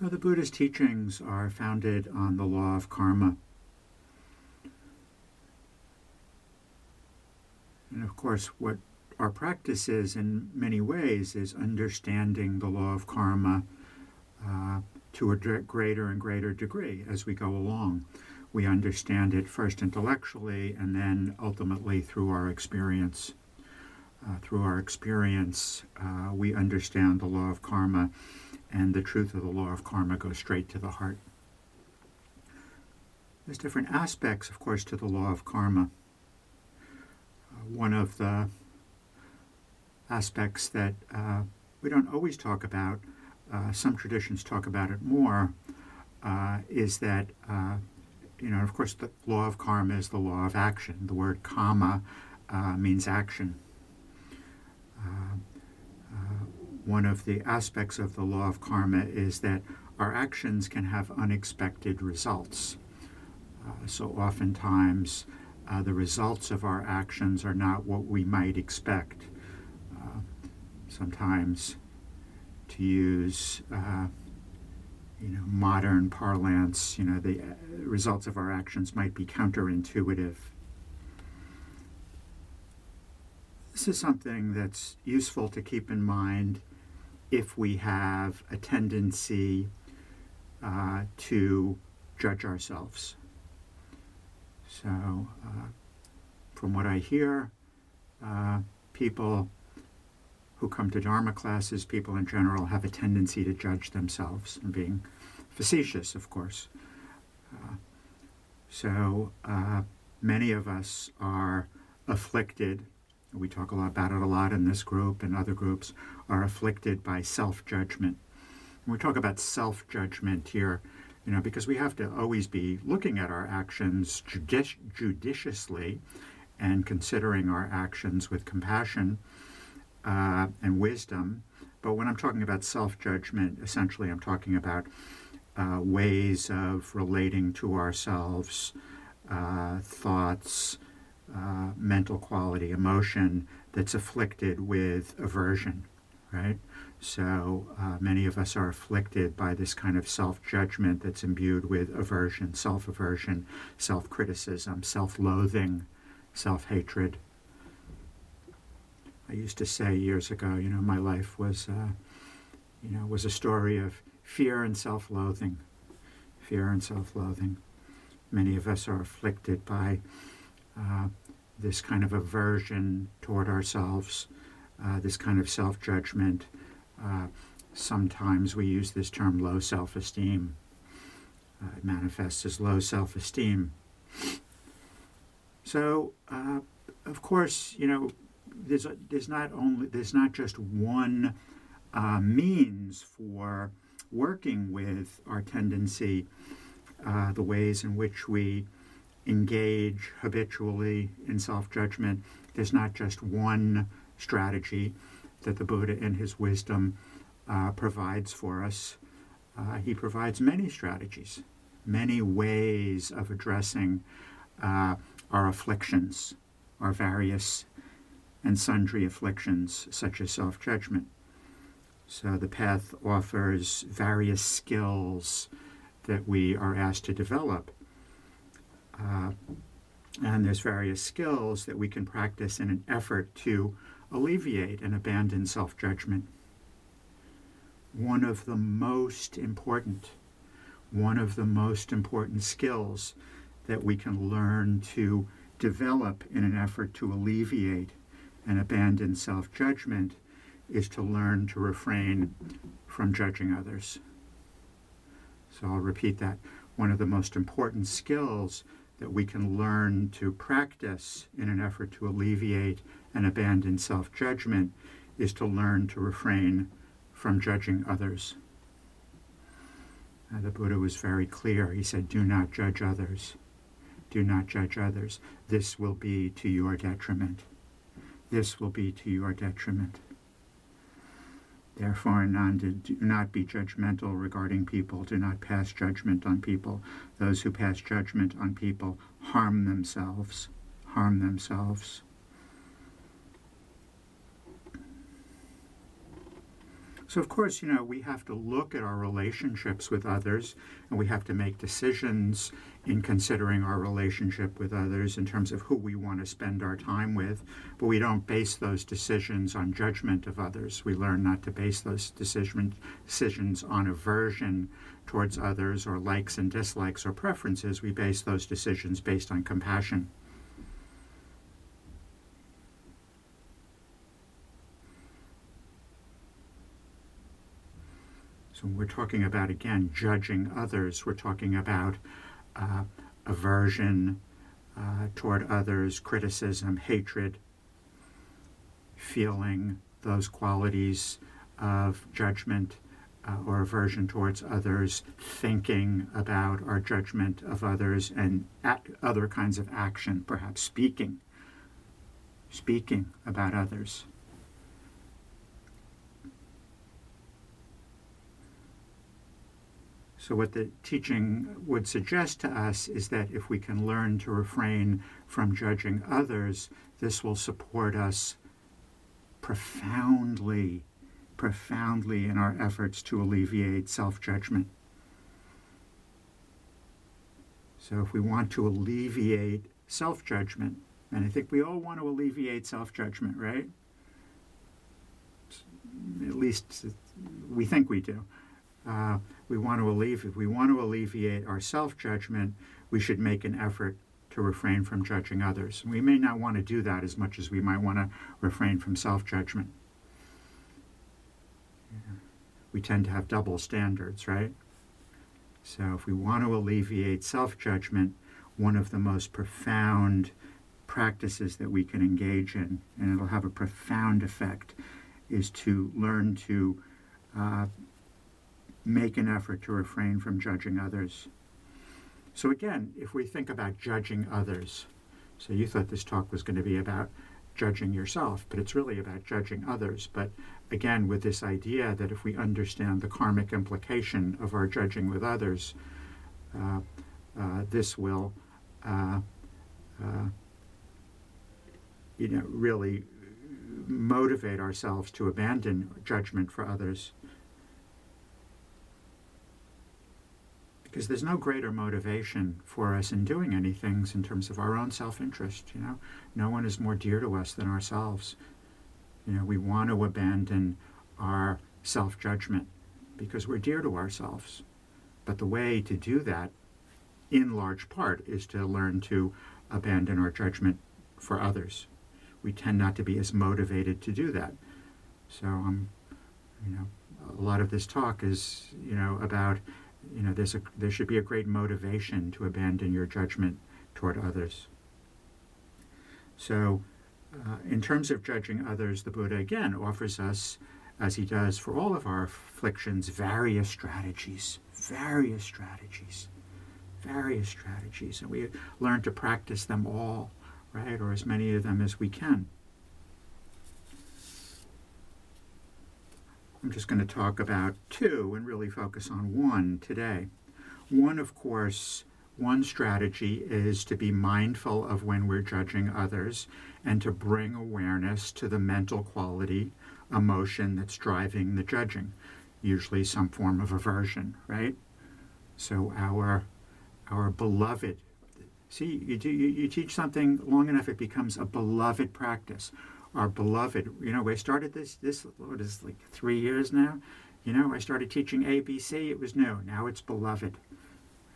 So the Buddha's teachings are founded on the law of karma. And of course, what our practice is in many ways is understanding the law of karma uh, to a greater and greater degree as we go along. We understand it first intellectually and then ultimately through our experience. Uh, through our experience, uh, we understand the law of karma, and the truth of the law of karma goes straight to the heart. There's different aspects, of course, to the law of karma. Uh, one of the aspects that uh, we don't always talk about, uh, some traditions talk about it more, uh, is that, you know, of course, the law of karma is the law of action. The word karma means action. Uh, uh, one of the aspects of the law of karma is that our actions can have unexpected results. Uh, so oftentimes, uh, the results of our actions are not what we might expect. Uh, sometimes, to use uh, you know modern parlance, you know the results of our actions might be counterintuitive This is something that's useful to keep in mind if we have a tendency uh, to judge ourselves. So, uh, from what I hear, uh, people who come to Dharma classes, people in general, have a tendency to judge themselves and being facetious, of course. Uh, so, uh, many of us are afflicted we talk a lot about it a lot in this group and other groups, are afflicted by self judgment. We talk about self judgment here, you know, because we have to always be looking at our actions judici- judiciously and considering our actions with compassion uh, and wisdom. But when I'm talking about self judgment, essentially I'm talking about uh, ways of relating to ourselves, uh, thoughts, uh, mental quality, emotion that's afflicted with aversion, right? So uh, many of us are afflicted by this kind of self judgment that's imbued with aversion, self aversion, self criticism, self loathing, self hatred. I used to say years ago, you know, my life was, uh, you know, was a story of fear and self loathing. Fear and self loathing. Many of us are afflicted by uh, this kind of aversion toward ourselves, uh, this kind of self judgment. Uh, sometimes we use this term low self esteem. Uh, it manifests as low self esteem. So, uh, of course, you know, there's, there's not only there's not just one uh, means for working with our tendency, uh, the ways in which we engage habitually in self judgment. There's not just one strategy that the Buddha, in his wisdom, uh, provides for us. Uh, he provides many strategies, many ways of addressing uh, our afflictions, our various and sundry afflictions, such as self judgment. So the path offers various skills that we are asked to develop uh, and there's various skills that we can practice in an effort to alleviate and abandon self judgment. One of the most important, one of the most important skills that we can learn to develop in an effort to alleviate and abandon self judgment is to learn to refrain from judging others. So I'll repeat that. One of the most important skills that we can learn to practice in an effort to alleviate and abandon self judgment is to learn to refrain from judging others. Uh, the Buddha was very clear. He said, Do not judge others. Do not judge others. This will be to your detriment. This will be to your detriment. Therefore, Ananda, do not be judgmental regarding people. Do not pass judgment on people. Those who pass judgment on people harm themselves. Harm themselves. So, of course, you know, we have to look at our relationships with others and we have to make decisions in considering our relationship with others in terms of who we want to spend our time with. But we don't base those decisions on judgment of others. We learn not to base those decision, decisions on aversion towards others or likes and dislikes or preferences. We base those decisions based on compassion. So we're talking about, again, judging others. We're talking about uh, aversion uh, toward others, criticism, hatred, feeling those qualities of judgment uh, or aversion towards others, thinking about our judgment of others, and other kinds of action, perhaps speaking, speaking about others. So, what the teaching would suggest to us is that if we can learn to refrain from judging others, this will support us profoundly, profoundly in our efforts to alleviate self judgment. So, if we want to alleviate self judgment, and I think we all want to alleviate self judgment, right? At least we think we do. Uh, we want to alleviate, if we want to alleviate our self judgment, we should make an effort to refrain from judging others. We may not want to do that as much as we might want to refrain from self judgment. We tend to have double standards, right? So, if we want to alleviate self judgment, one of the most profound practices that we can engage in, and it'll have a profound effect, is to learn to uh, make an effort to refrain from judging others. So, again, if we think about judging others, so you thought this talk was going to be about judging yourself, but it's really about judging others. But again, with this idea that if we understand the karmic implication of our judging with others, uh, uh, this will, uh, uh you know, really motivate ourselves to abandon judgment for others because there's no greater motivation for us in doing any things in terms of our own self-interest you know? No one is more dear to us than ourselves. You know we want to abandon our self-judgment because we're dear to ourselves. But the way to do that in large part is to learn to abandon our judgment for others. We tend not to be as motivated to do that. So um, you know a lot of this talk is you know about you know, there's a, there should be a great motivation to abandon your judgment toward others. So, uh, in terms of judging others, the Buddha again offers us, as he does for all of our afflictions, various strategies, various strategies, various strategies. And we learn to practice them all, right, or as many of them as we can. I'm just going to talk about two and really focus on one today. One, of course, one strategy is to be mindful of when we're judging others and to bring awareness to the mental quality, emotion that's driving the judging, usually some form of aversion, right? So our our beloved see you you, you teach something long enough it becomes a beloved practice our beloved. You know, we started this, this, what is like three years now? You know, I started teaching ABC, it was new. Now it's beloved.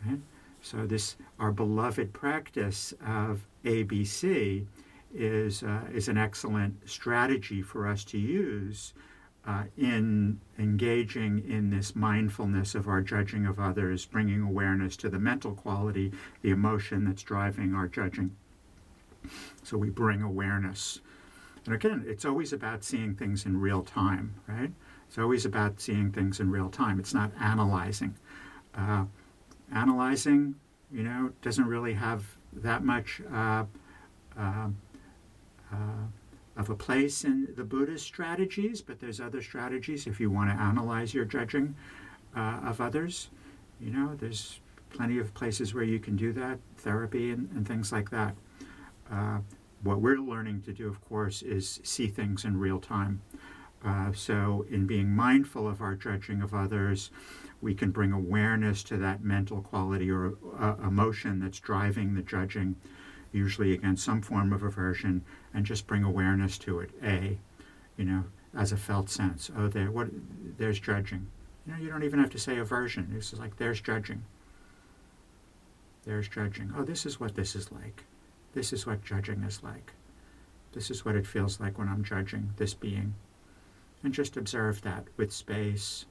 Right? So this, our beloved practice of ABC is, uh, is an excellent strategy for us to use uh, in engaging in this mindfulness of our judging of others, bringing awareness to the mental quality, the emotion that's driving our judging. So we bring awareness and again, it's always about seeing things in real time, right? It's always about seeing things in real time. It's not analyzing. Uh, analyzing, you know, doesn't really have that much uh, uh, uh, of a place in the Buddhist strategies, but there's other strategies if you want to analyze your judging uh, of others. You know, there's plenty of places where you can do that, therapy and, and things like that. What we're learning to do, of course, is see things in real time. Uh, so, in being mindful of our judging of others, we can bring awareness to that mental quality or uh, emotion that's driving the judging, usually against some form of aversion, and just bring awareness to it. A, you know, as a felt sense. Oh, there, what? There's judging. You know, you don't even have to say aversion. It's just like there's judging. There's judging. Oh, this is what this is like. This is what judging is like. This is what it feels like when I'm judging this being. And just observe that with space,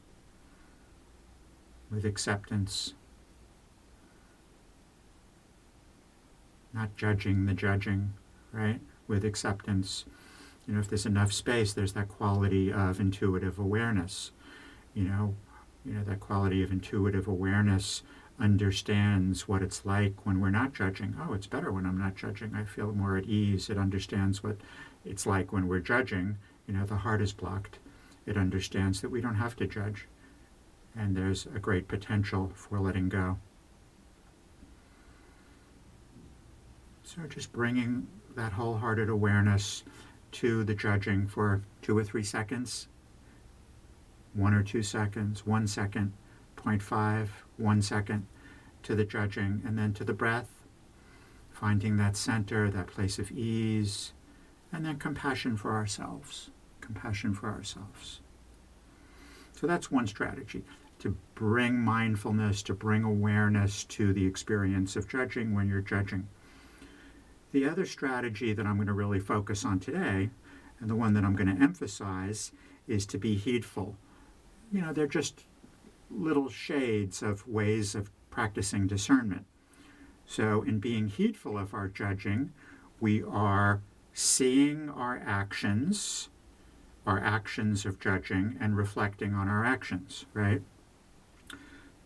with acceptance, not judging the judging, right? With acceptance. You know, if there's enough space, there's that quality of intuitive awareness. You know, you know that quality of intuitive awareness understands what it's like when we're not judging. Oh, it's better when I'm not judging. I feel more at ease. It understands what it's like when we're judging. You know, the heart is blocked. It understands that we don't have to judge. And there's a great potential for letting go. So just bringing that wholehearted awareness to the judging for two or three seconds, one or two seconds, one second, 0.5, one second to the judging, and then to the breath, finding that center, that place of ease, and then compassion for ourselves. Compassion for ourselves. So that's one strategy to bring mindfulness, to bring awareness to the experience of judging when you're judging. The other strategy that I'm going to really focus on today, and the one that I'm going to emphasize, is to be heedful. You know, they're just little shades of ways of practicing discernment. So, in being heedful of our judging, we are seeing our actions, our actions of judging, and reflecting on our actions, right?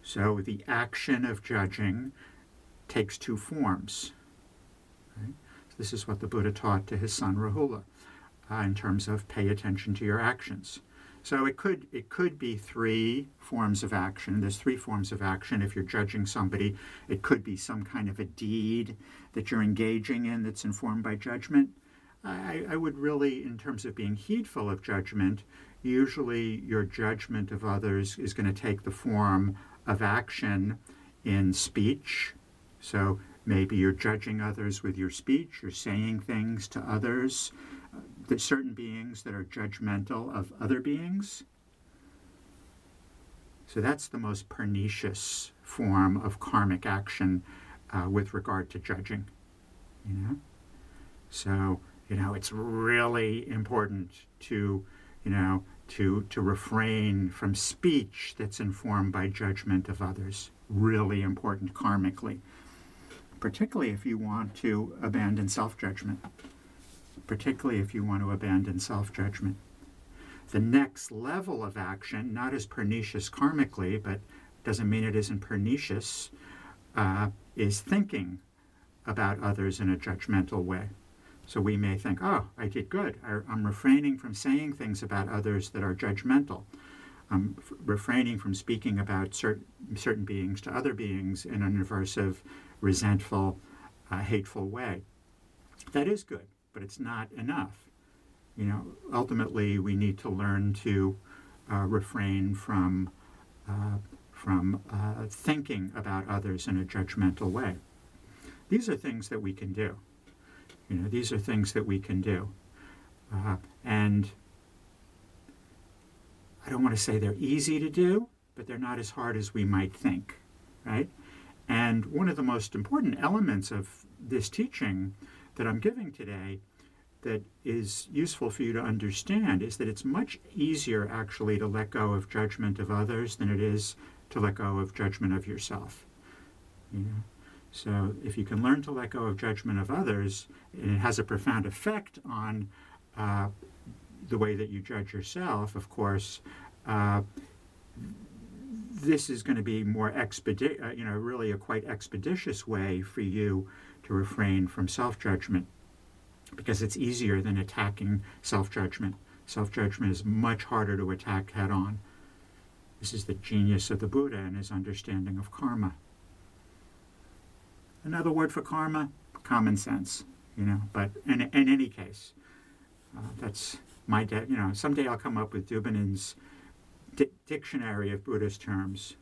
So, the action of judging takes two forms. Right? This is what the Buddha taught to his son Rahula uh, in terms of pay attention to your actions. So it could it could be three forms of action. There's three forms of action. If you're judging somebody, it could be some kind of a deed that you're engaging in that's informed by judgment. I, I would really, in terms of being heedful of judgment, usually your judgment of others is going to take the form of action in speech. So maybe you're judging others with your speech, you're saying things to others that certain beings that are judgmental of other beings. So that's the most pernicious form of karmic action uh, with regard to judging. You know, so you know it's really important to you know to to refrain from speech that's informed by judgment of others. Really important karmically, particularly if you want to abandon self-judgment particularly if you want to abandon self judgment. The next level of action, not as pernicious karmically, but doesn't mean it isn't pernicious, uh, is thinking about others in a judgmental way. So we may think, oh, I did good. I, am refraining from saying things about others that are judgmental. I'm f- refraining from speaking about cert- certain beings to other beings in an aversive, resentful, uh, hateful way. That is good but it's not enough. You know, ultimately, we need to learn to uh, refrain from uh, from uh, thinking about others in a judgmental way. These are things that we can do. You know, these are things that we can do, uh, and I don't want to say they're easy to do, but they're not as hard as we might think, right? And one of the most important elements of this teaching that I'm giving today that is useful for you to understand is that it's much easier actually to let go of judgment of others than it is to let go of judgment of yourself. You know? So if you can learn to let go of judgment of others, and it has a profound effect on uh, the way that you judge yourself, of course, uh, this is going to be more expeditious, uh, you know, really a quite expeditious way for you to refrain from self-judgment because it's easier than attacking self judgment. Self judgment is much harder to attack head on. This is the genius of the Buddha and his understanding of karma. Another word for karma, common sense, you know, but in, in any case, uh, that's, my, de- you know, someday I'll come up with Doobinin's di- dictionary of Buddhist terms.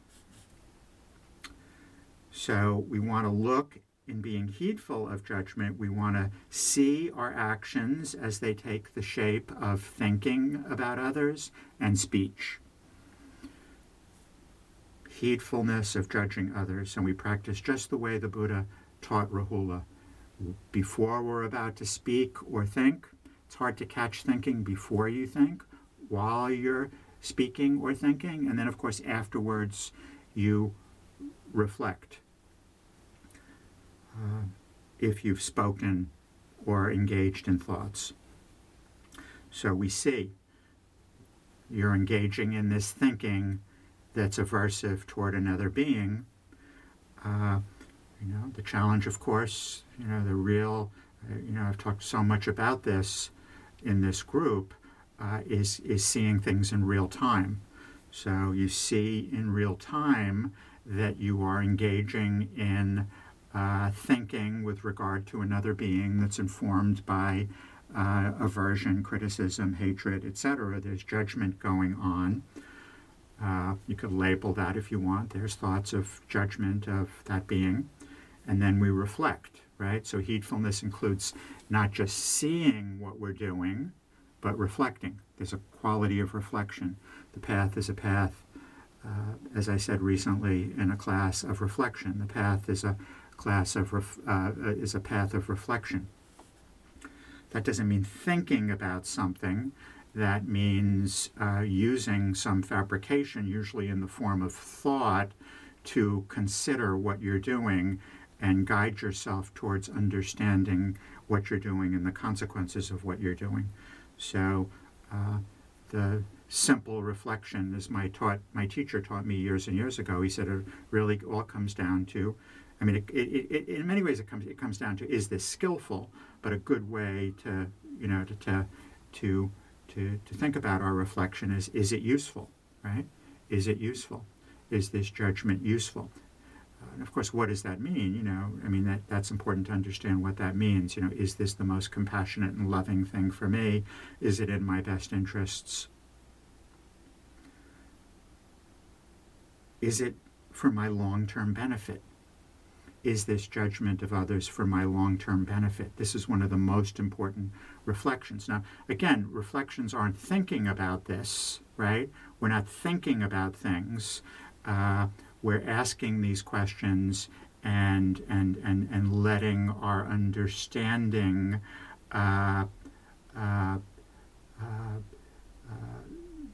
So we want to look in being heedful of judgment, we want to see our actions as they take the shape of thinking about others and speech. Heedfulness of judging others, and we practice just the way the Buddha taught Rahula. Before we're about to speak or think, it's hard to catch thinking before you think, while you're speaking or thinking, and then, of course, afterwards you reflect if you've spoken or engaged in thoughts. So we see you're engaging in this thinking that's aversive toward another being. Uh, you know, the challenge, of course, you know, the real, uh, you know, I've talked so much about this in this group, uh, is, is seeing things in real time. So you see in real time that you are engaging in uh, thinking with regard to another being that's informed by uh, aversion, criticism, hatred, etc. There's judgment going on. Uh, you could label that if you want. There's thoughts of judgment of that being. And then we reflect, right? So heedfulness includes not just seeing what we're doing, but reflecting. There's a quality of reflection. The path is a path, uh, as I said recently in a class, of reflection. The path is a class of ref, uh, is a path of reflection. That doesn't mean thinking about something. That means uh, using some fabrication, usually in the form of thought, to consider what you're doing and guide yourself towards understanding what you're doing and the consequences of what you're doing. So, uh, the simple reflection, as my taught my teacher taught me years and years ago, he said it really all comes down to I mean, it, it, it, in many ways, it comes it comes down to is this skillful, but a good way to you know to to to to, to think about our reflection is is it useful, right? Is it useful? Is this judgment useful? And of course, what does that mean? You know, I mean that that's important to understand what that means. You know, is this the most compassionate and loving thing for me? Is it in my best interests? Is it for my long-term benefit? is this judgment of others for my long term benefit? This is one of the most important reflections. Now, again, reflections aren't thinking about this, right? We're not thinking about things. Uh, we're asking these questions and, and, and, and letting our understanding uh, uh, uh, uh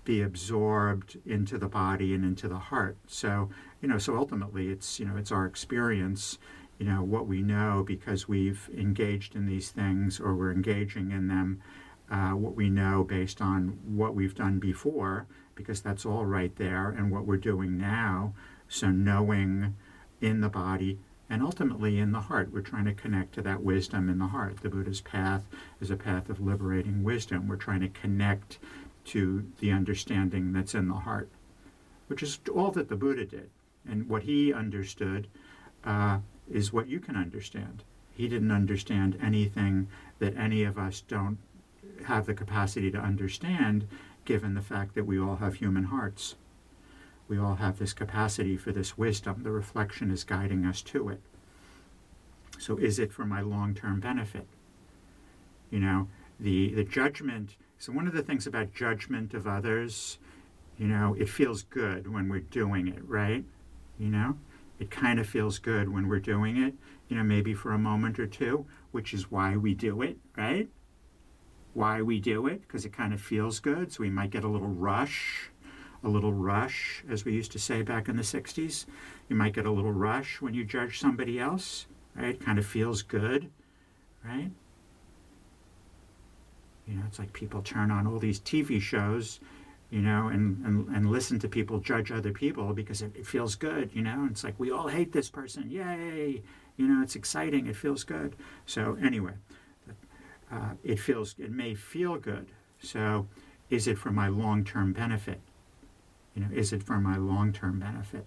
be absorbed into the body and into the heart. So, you know, so ultimately it's, you know, it's our experience, you know, what we know because we've engaged in these things or we're engaging in them, uh, what we know based on what we've done before, because that's all right there, and what we're doing now. So, knowing in the body and ultimately in the heart. We're trying to connect to that wisdom in the heart. The Buddha's path is a path of liberating wisdom. We're trying to connect to the understanding that's in the heart, which is all that the Buddha did. And what he understood uh, is what you can understand. He didn't understand anything that any of us don't have the capacity to understand, given the fact that we all have human hearts. We all have this capacity for this wisdom. The reflection is guiding us to it. So, is it for my long term benefit? You know, the, the judgment so, one of the things about judgment of others, you know, it feels good when we're doing it, right? You know, it kind of feels good when we're doing it, you know, maybe for a moment or two, which is why we do it, right? Why we do it, because it kind of feels good. So, we might get a little rush, a little rush, as we used to say back in the 60s. You might get a little rush when you judge somebody else, right? It kind of feels good, right? You know, it's like people turn on all these TV shows, you know, and, and, and listen to people judge other people because it, it feels good, you know. It's like we all hate this person. Yay! You know, it's exciting. It feels good. So anyway, uh, it feels it may feel good. So is it for my long-term benefit? You know, is it for my long-term benefit?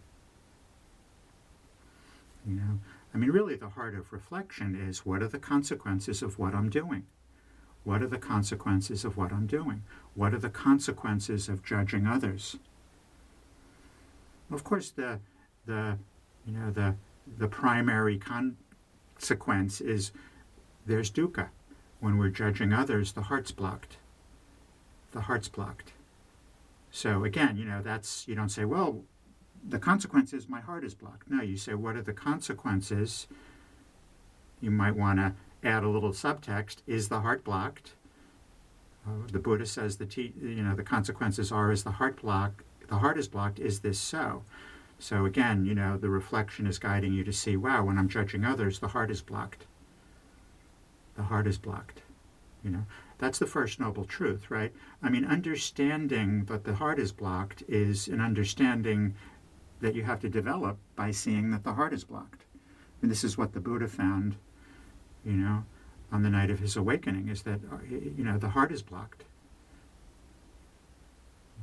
You know, I mean, really, the heart of reflection is what are the consequences of what I'm doing? What are the consequences of what I'm doing? What are the consequences of judging others? Of course, the the you know the the primary consequence is there's dukkha. When we're judging others, the heart's blocked. The heart's blocked. So again, you know, that's you don't say, well, the consequence is my heart is blocked. No, you say, what are the consequences? You might want to add a little subtext: Is the heart blocked? Uh, the Buddha says the te- you know the consequences are is the heart block the heart is blocked. Is this so? So again, you know, the reflection is guiding you to see, wow, when I'm judging others, the heart is blocked. The heart is blocked. You know, that's the first noble truth, right? I mean, understanding that the heart is blocked is an understanding that you have to develop by seeing that the heart is blocked. And this is what the Buddha found, you know, on the night of his awakening, is that, uh, you know, the heart is blocked.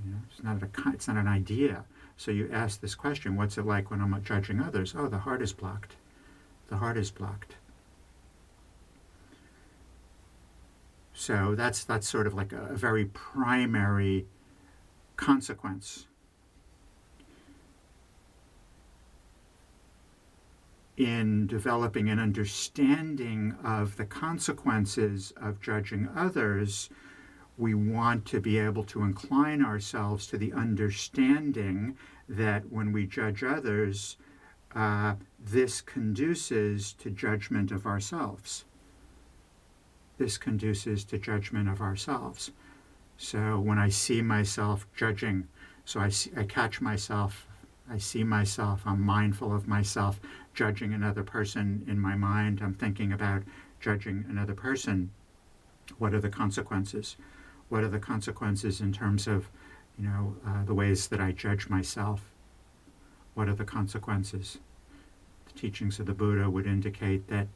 You know, it's not a, it's not an idea. So you ask this question what's it like when I'm judging others? Oh, the heart is blocked. The heart is blocked. So that's, that's sort of like a, a very primary consequence. In developing an understanding of the consequences of judging others, we want to be able to incline ourselves to the understanding that when we judge others, uh, this conduces to judgment of ourselves. This conduces to judgment of ourselves. So when I see myself judging, so I, see, I catch myself, I see myself, I'm mindful of myself judging another person in my mind, I'm thinking about judging another person. What are the consequences? What are the consequences in terms of you know, uh, the ways that I judge myself. What are the consequences? The teachings of the Buddha would indicate that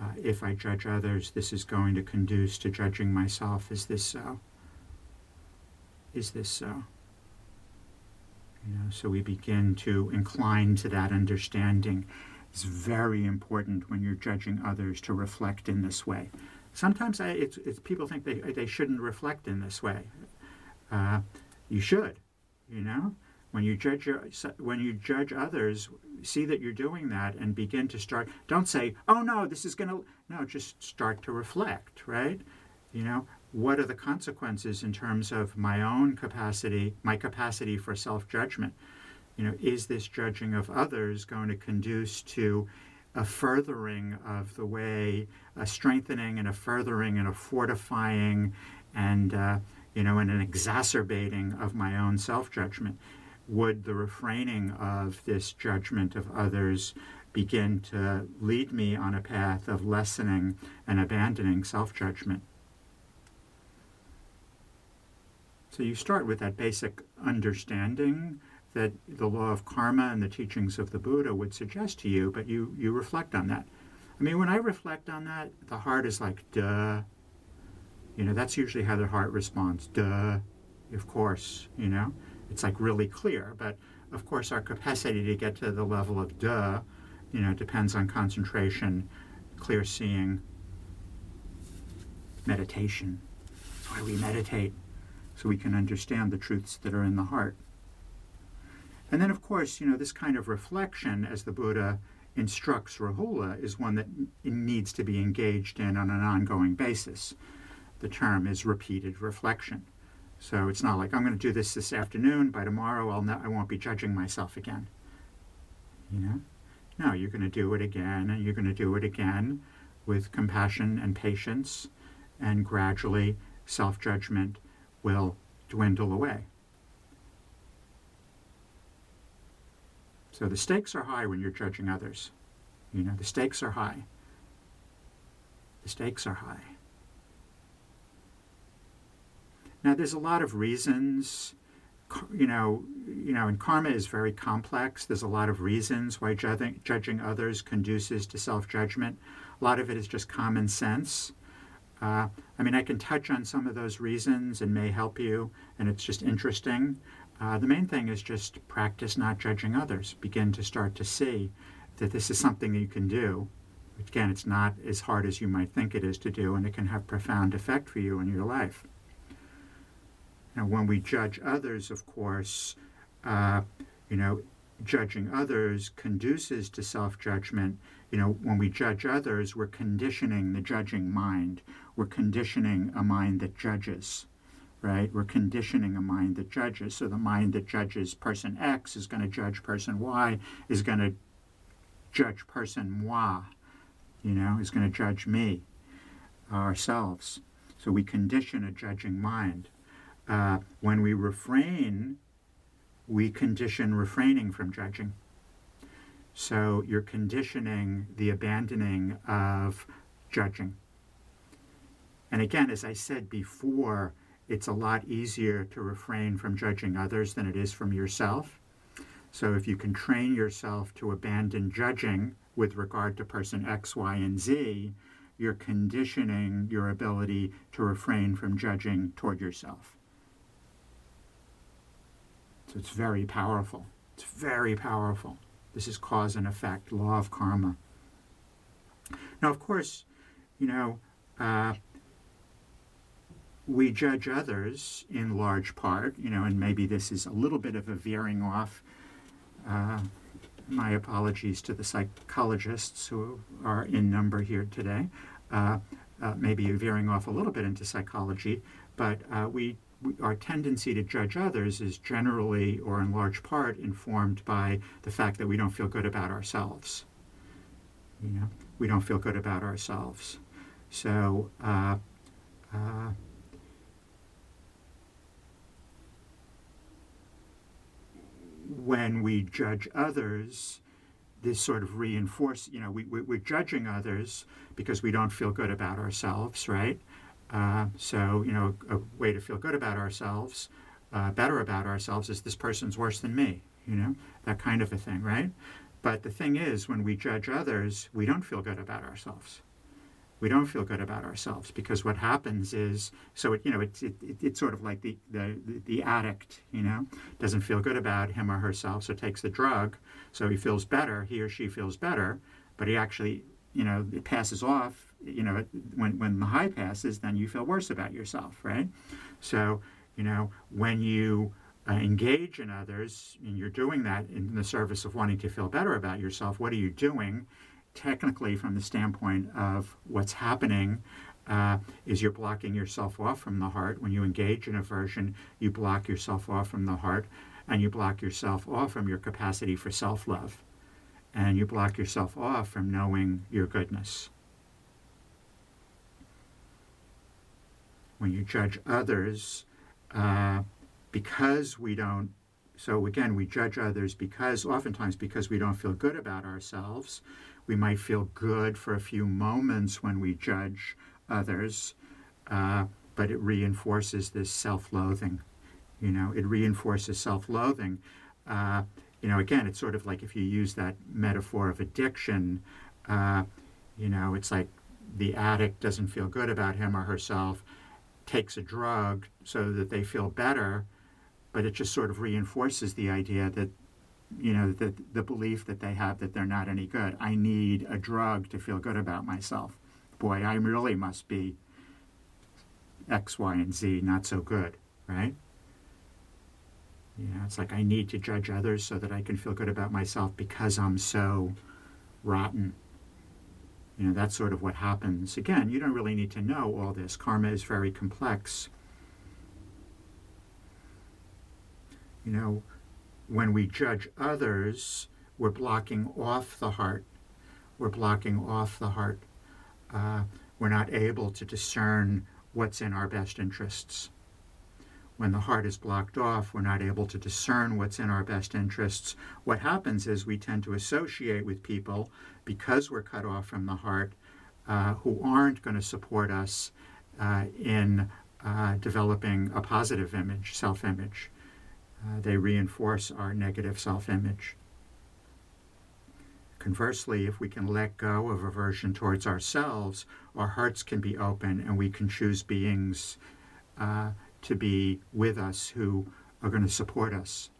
uh, if I judge others, this is going to conduce to judging myself. Is this so? Is this so? You know, so we begin to incline to that understanding. It's very important when you're judging others to reflect in this way. Sometimes I, it's, it's, people think they, they shouldn't reflect in this way. Uh, you should, you know. When you judge your, when you judge others, see that you're doing that and begin to start. Don't say, "Oh no, this is going to." No, just start to reflect, right? You know, what are the consequences in terms of my own capacity, my capacity for self-judgment? You know, is this judging of others going to conduce to a furthering of the way, a strengthening and a furthering and a fortifying and uh, you know, and an exacerbating of my own self judgment? Would the refraining of this judgment of others begin to lead me on a path of lessening and abandoning self judgment? So you start with that basic understanding that the law of karma and the teachings of the Buddha would suggest to you, but you, you reflect on that. I mean, when I reflect on that, the heart is like, duh, you know, that's usually how the heart responds. Duh, of course, you know. It's like really clear. But of course, our capacity to get to the level of duh, you know, depends on concentration, clear seeing, meditation. That's why we meditate, so we can understand the truths that are in the heart. And then, of course, you know, this kind of reflection, as the Buddha instructs Rahula, is one that needs to be engaged in on an ongoing basis the term is repeated reflection. So it's not like I'm going to do this this afternoon. By tomorrow, I'll not, I won't be judging myself again. You know, no, you're going to do it again, and you're going to do it again with compassion and patience, and gradually self-judgment will dwindle away. So the stakes are high when you're judging others. You know, the stakes are high. The stakes are high. Now, there's a lot of reasons. You know, you know, and karma is very complex. There's a lot of reasons why judging, judging others conduces to self-judgment. A lot of it is just common sense. Uh, I mean, I can touch on some of those reasons and may help you, and it's just interesting. Uh, the main thing is just practice not judging others. Begin to start to see that this is something that you can do, Again, it's not as hard as you might think it is to do, and it can have profound effect for you in your life. Now, when we judge others, of course, uh, you know, judging others conduces to self judgment. You know, when we judge others, we're conditioning the judging mind. We're conditioning a mind that judges, right? We're conditioning a mind that judges. So the mind that judges person X is going to judge person Y, is going to judge person moi, you know, is going to judge me, ourselves. So we condition a judging mind. Uh, when we refrain, we condition refraining from judging. So you're conditioning the abandoning of judging. And again, as I said before, it's a lot easier to refrain from judging others than it is from yourself. So if you can train yourself to abandon judging with regard to person X, Y, and Z, you're conditioning your ability to refrain from judging toward yourself. So it's very powerful. It's very powerful. This is cause and effect, law of karma. Now, of course, you know, uh, we judge others in large part, you know, and maybe this is a little bit of a veering off. Uh, my apologies to the psychologists who are in number here today. Uh, uh, maybe veering off a little bit into psychology, but uh, we, we, our tendency to judge others is generally or in large part informed by the fact that we don't feel good about ourselves. You know, we don't feel good about ourselves. So, uh, uh, when we judge others, this sort of reinforce, you know, we, we, are judging others because we don't feel good about ourselves, right? Uh, so, you know, a way to feel good about ourselves, uh, better about ourselves, is this person's worse than me, you know, that kind of a thing, right? But the thing is, when we judge others, we don't feel good about ourselves we don't feel good about ourselves because what happens is so it you know it's it, it, it's sort of like the, the the addict you know doesn't feel good about him or herself so takes the drug so he feels better he or she feels better but he actually you know it passes off you know when when the high passes then you feel worse about yourself right? So you know when you uh, engage in others and you're doing that in the service of wanting to feel better about yourself what are you doing technically from the standpoint of what's happening uh, is you're blocking yourself off from the heart. When you engage in aversion, you block yourself off from the heart and you block yourself off from your capacity for self love. And you block yourself off from knowing your goodness. When you judge others, uh, because we don't, so again, we judge others because, oftentimes, because we don't feel good about ourselves, we might feel good for a few moments when we judge others, uh, but it reinforces this self loathing. You know, it reinforces self loathing. Uh, you know, again, it's sort of like if you use that metaphor of addiction, uh, you know, it's like the addict doesn't feel good about him or herself, takes a drug so that they feel better, but it just sort of reinforces the idea that you know, the, the belief that they have that they're not any good. I need a drug to feel good about myself. Boy, I really must be X, Y, and Z, not so good, right? You know, it's like I need to judge others so that I can feel good about myself because I'm so rotten. You know, that's sort of what happens. Again, you don't really need to know all this. Karma is very complex. You know, when we judge others, we're blocking off the heart. We're blocking off the heart. Uh, we're not able to discern what's in our best interests. When the heart is blocked off, we're not able to discern what's in our best interests. What happens is we tend to associate with people because we're cut off from the heart uh, who aren't going to support us uh, in uh, developing a positive image, self image. Uh, they reinforce our negative self image. Conversely, if we can let go of aversion towards ourselves, our hearts can be open and we can choose beings uh, to be with us who are going to support us.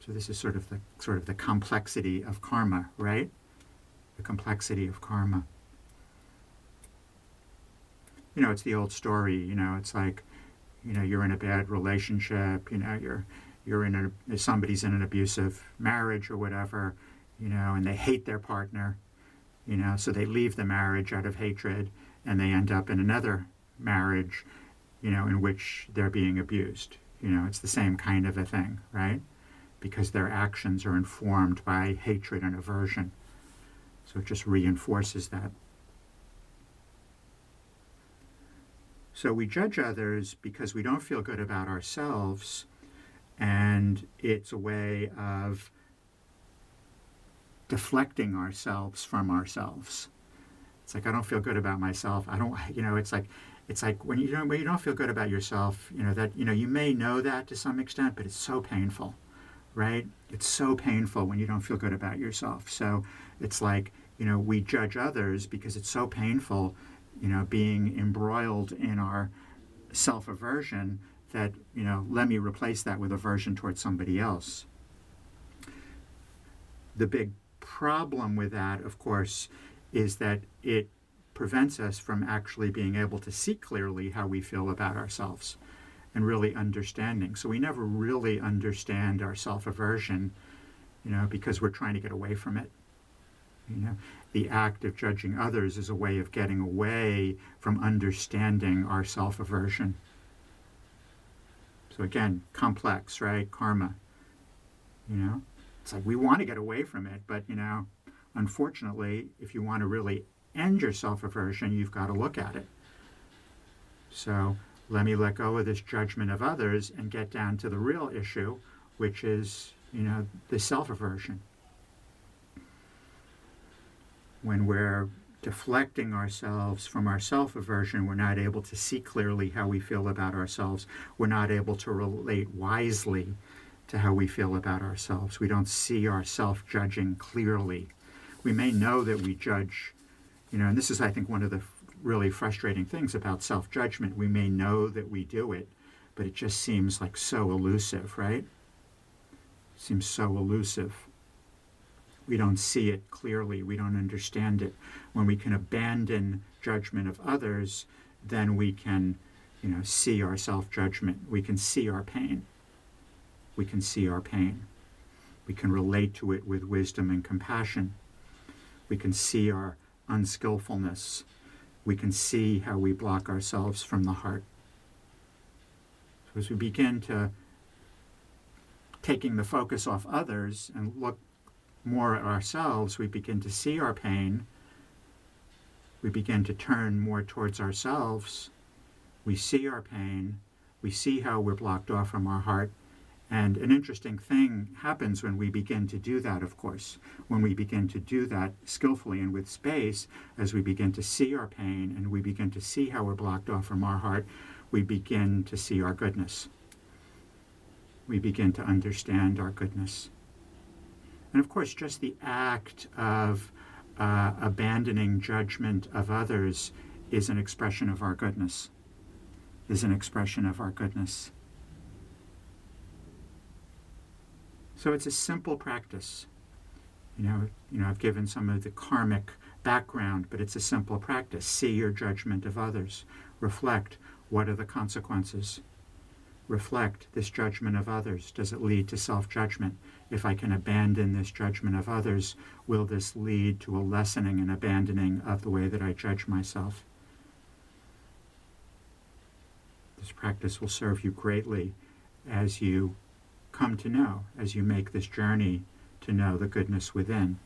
So this is sort of the sort of the complexity of karma, right? the complexity of karma. You know, it's the old story, you know, it's like, you know, you're in a bad relationship, you know, you're you're in a somebody's in an abusive marriage or whatever, you know, and they hate their partner, you know, so they leave the marriage out of hatred and they end up in another marriage, you know, in which they're being abused. You know, it's the same kind of a thing, right? Because their actions are informed by hatred and aversion. So it just reinforces that. So we judge others because we don't feel good about ourselves, and it's a way of deflecting ourselves from ourselves. It's like I don't feel good about myself. I don't, you know, it's like it's like when you don't when you don't feel good about yourself, you know that you know you may know that to some extent, but it's so painful, right? It's so painful when you don't feel good about yourself. So it's like you know we judge others because it's so painful, you know, being embroiled in our self aversion that you know let me replace that with aversion towards somebody else. The big problem with that, of course, is that it prevents us from actually being able to see clearly how we feel about ourselves and really understanding. So we never really understand our self aversion, you know, because we're trying to get away from it. You know, the act of judging others is a way of getting away from understanding our self aversion. So again, complex, right? Karma. You know, it's like we want to get away from it, but you know, unfortunately, if you want to really end your self aversion, you've got to look at it. So let me let go of this judgment of others and get down to the real issue, which is, you know, the self aversion. When we're deflecting ourselves from our self aversion, we're not able to see clearly how we feel about ourselves. We're not able to relate wisely to how we feel about ourselves. We don't see our self judging clearly. We may know that we judge you know, and this is, I think, one of the really frustrating things about self judgment. We may know that we do it, but it just seems like so elusive, right? Seems so elusive. We don't see it clearly. We don't understand it. When we can abandon judgment of others, then we can, you know, see our self judgment. We can see our pain. We can see our pain. We can relate to it with wisdom and compassion. We can see our unskillfulness, we can see how we block ourselves from the heart. So as we begin to taking the focus off others and look more at ourselves, we begin to see our pain. We begin to turn more towards ourselves. We see our pain. We see how we're blocked off from our heart. And an interesting thing happens when we begin to do that, of course. When we begin to do that skillfully and with space, as we begin to see our pain and we begin to see how we're blocked off from our heart, we begin to see our goodness. We begin to understand our goodness. And of course, just the act of uh, abandoning judgment of others is an expression of our goodness, is an expression of our goodness. So it's a simple practice. You know, you know, I've given some of the karmic background, but it's a simple practice. See your judgment of others. Reflect. What are the consequences? Reflect this judgment of others. Does it lead to self judgment? If I can abandon this judgment of others, will this lead to a lessening and abandoning of the way that I judge myself? This practice will serve you greatly as you come to know as you make this journey to know the goodness within.